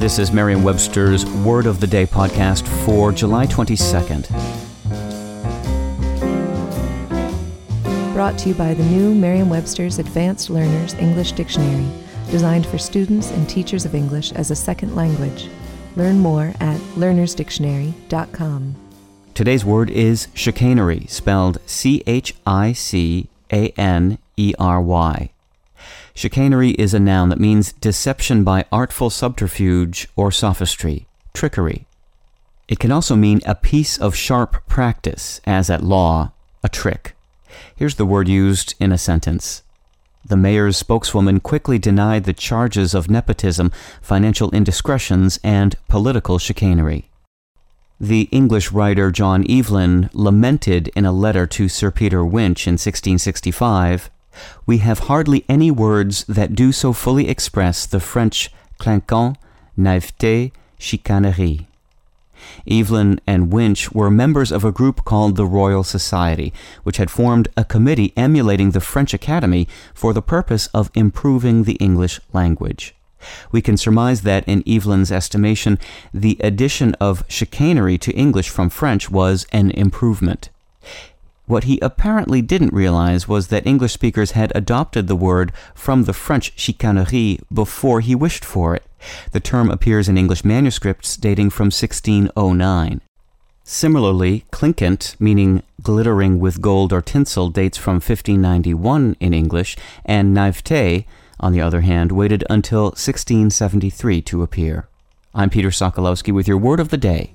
This is Merriam Webster's Word of the Day podcast for July 22nd. Brought to you by the new Merriam Webster's Advanced Learners English Dictionary, designed for students and teachers of English as a second language. Learn more at learnersdictionary.com. Today's word is chicanery, spelled C H I C A N E R Y. Chicanery is a noun that means deception by artful subterfuge or sophistry, trickery. It can also mean a piece of sharp practice, as at law, a trick. Here's the word used in a sentence. The mayor's spokeswoman quickly denied the charges of nepotism, financial indiscretions, and political chicanery. The English writer John Evelyn lamented in a letter to Sir Peter Wyche in 1665 We have hardly any words that do so fully express the French clinquant, naïveté, chicanerie. Evelyn and Wyche were members of a group called the Royal Society, which had formed a committee emulating the French Academy for the purpose of improving the English language. We can surmise that, in Evelyn's estimation, the addition of chicanery to English from French was an improvement. What he apparently didn't realize was that English speakers had adopted the word from the French chicanerie before he wished for it. The term appears in English manuscripts dating from 1609. Similarly, clinquant, meaning glittering with gold or tinsel, dates from 1591 in English, and naivete, on the other hand, waited until 1673 to appear. I'm Peter Sokolowski with your word of the day.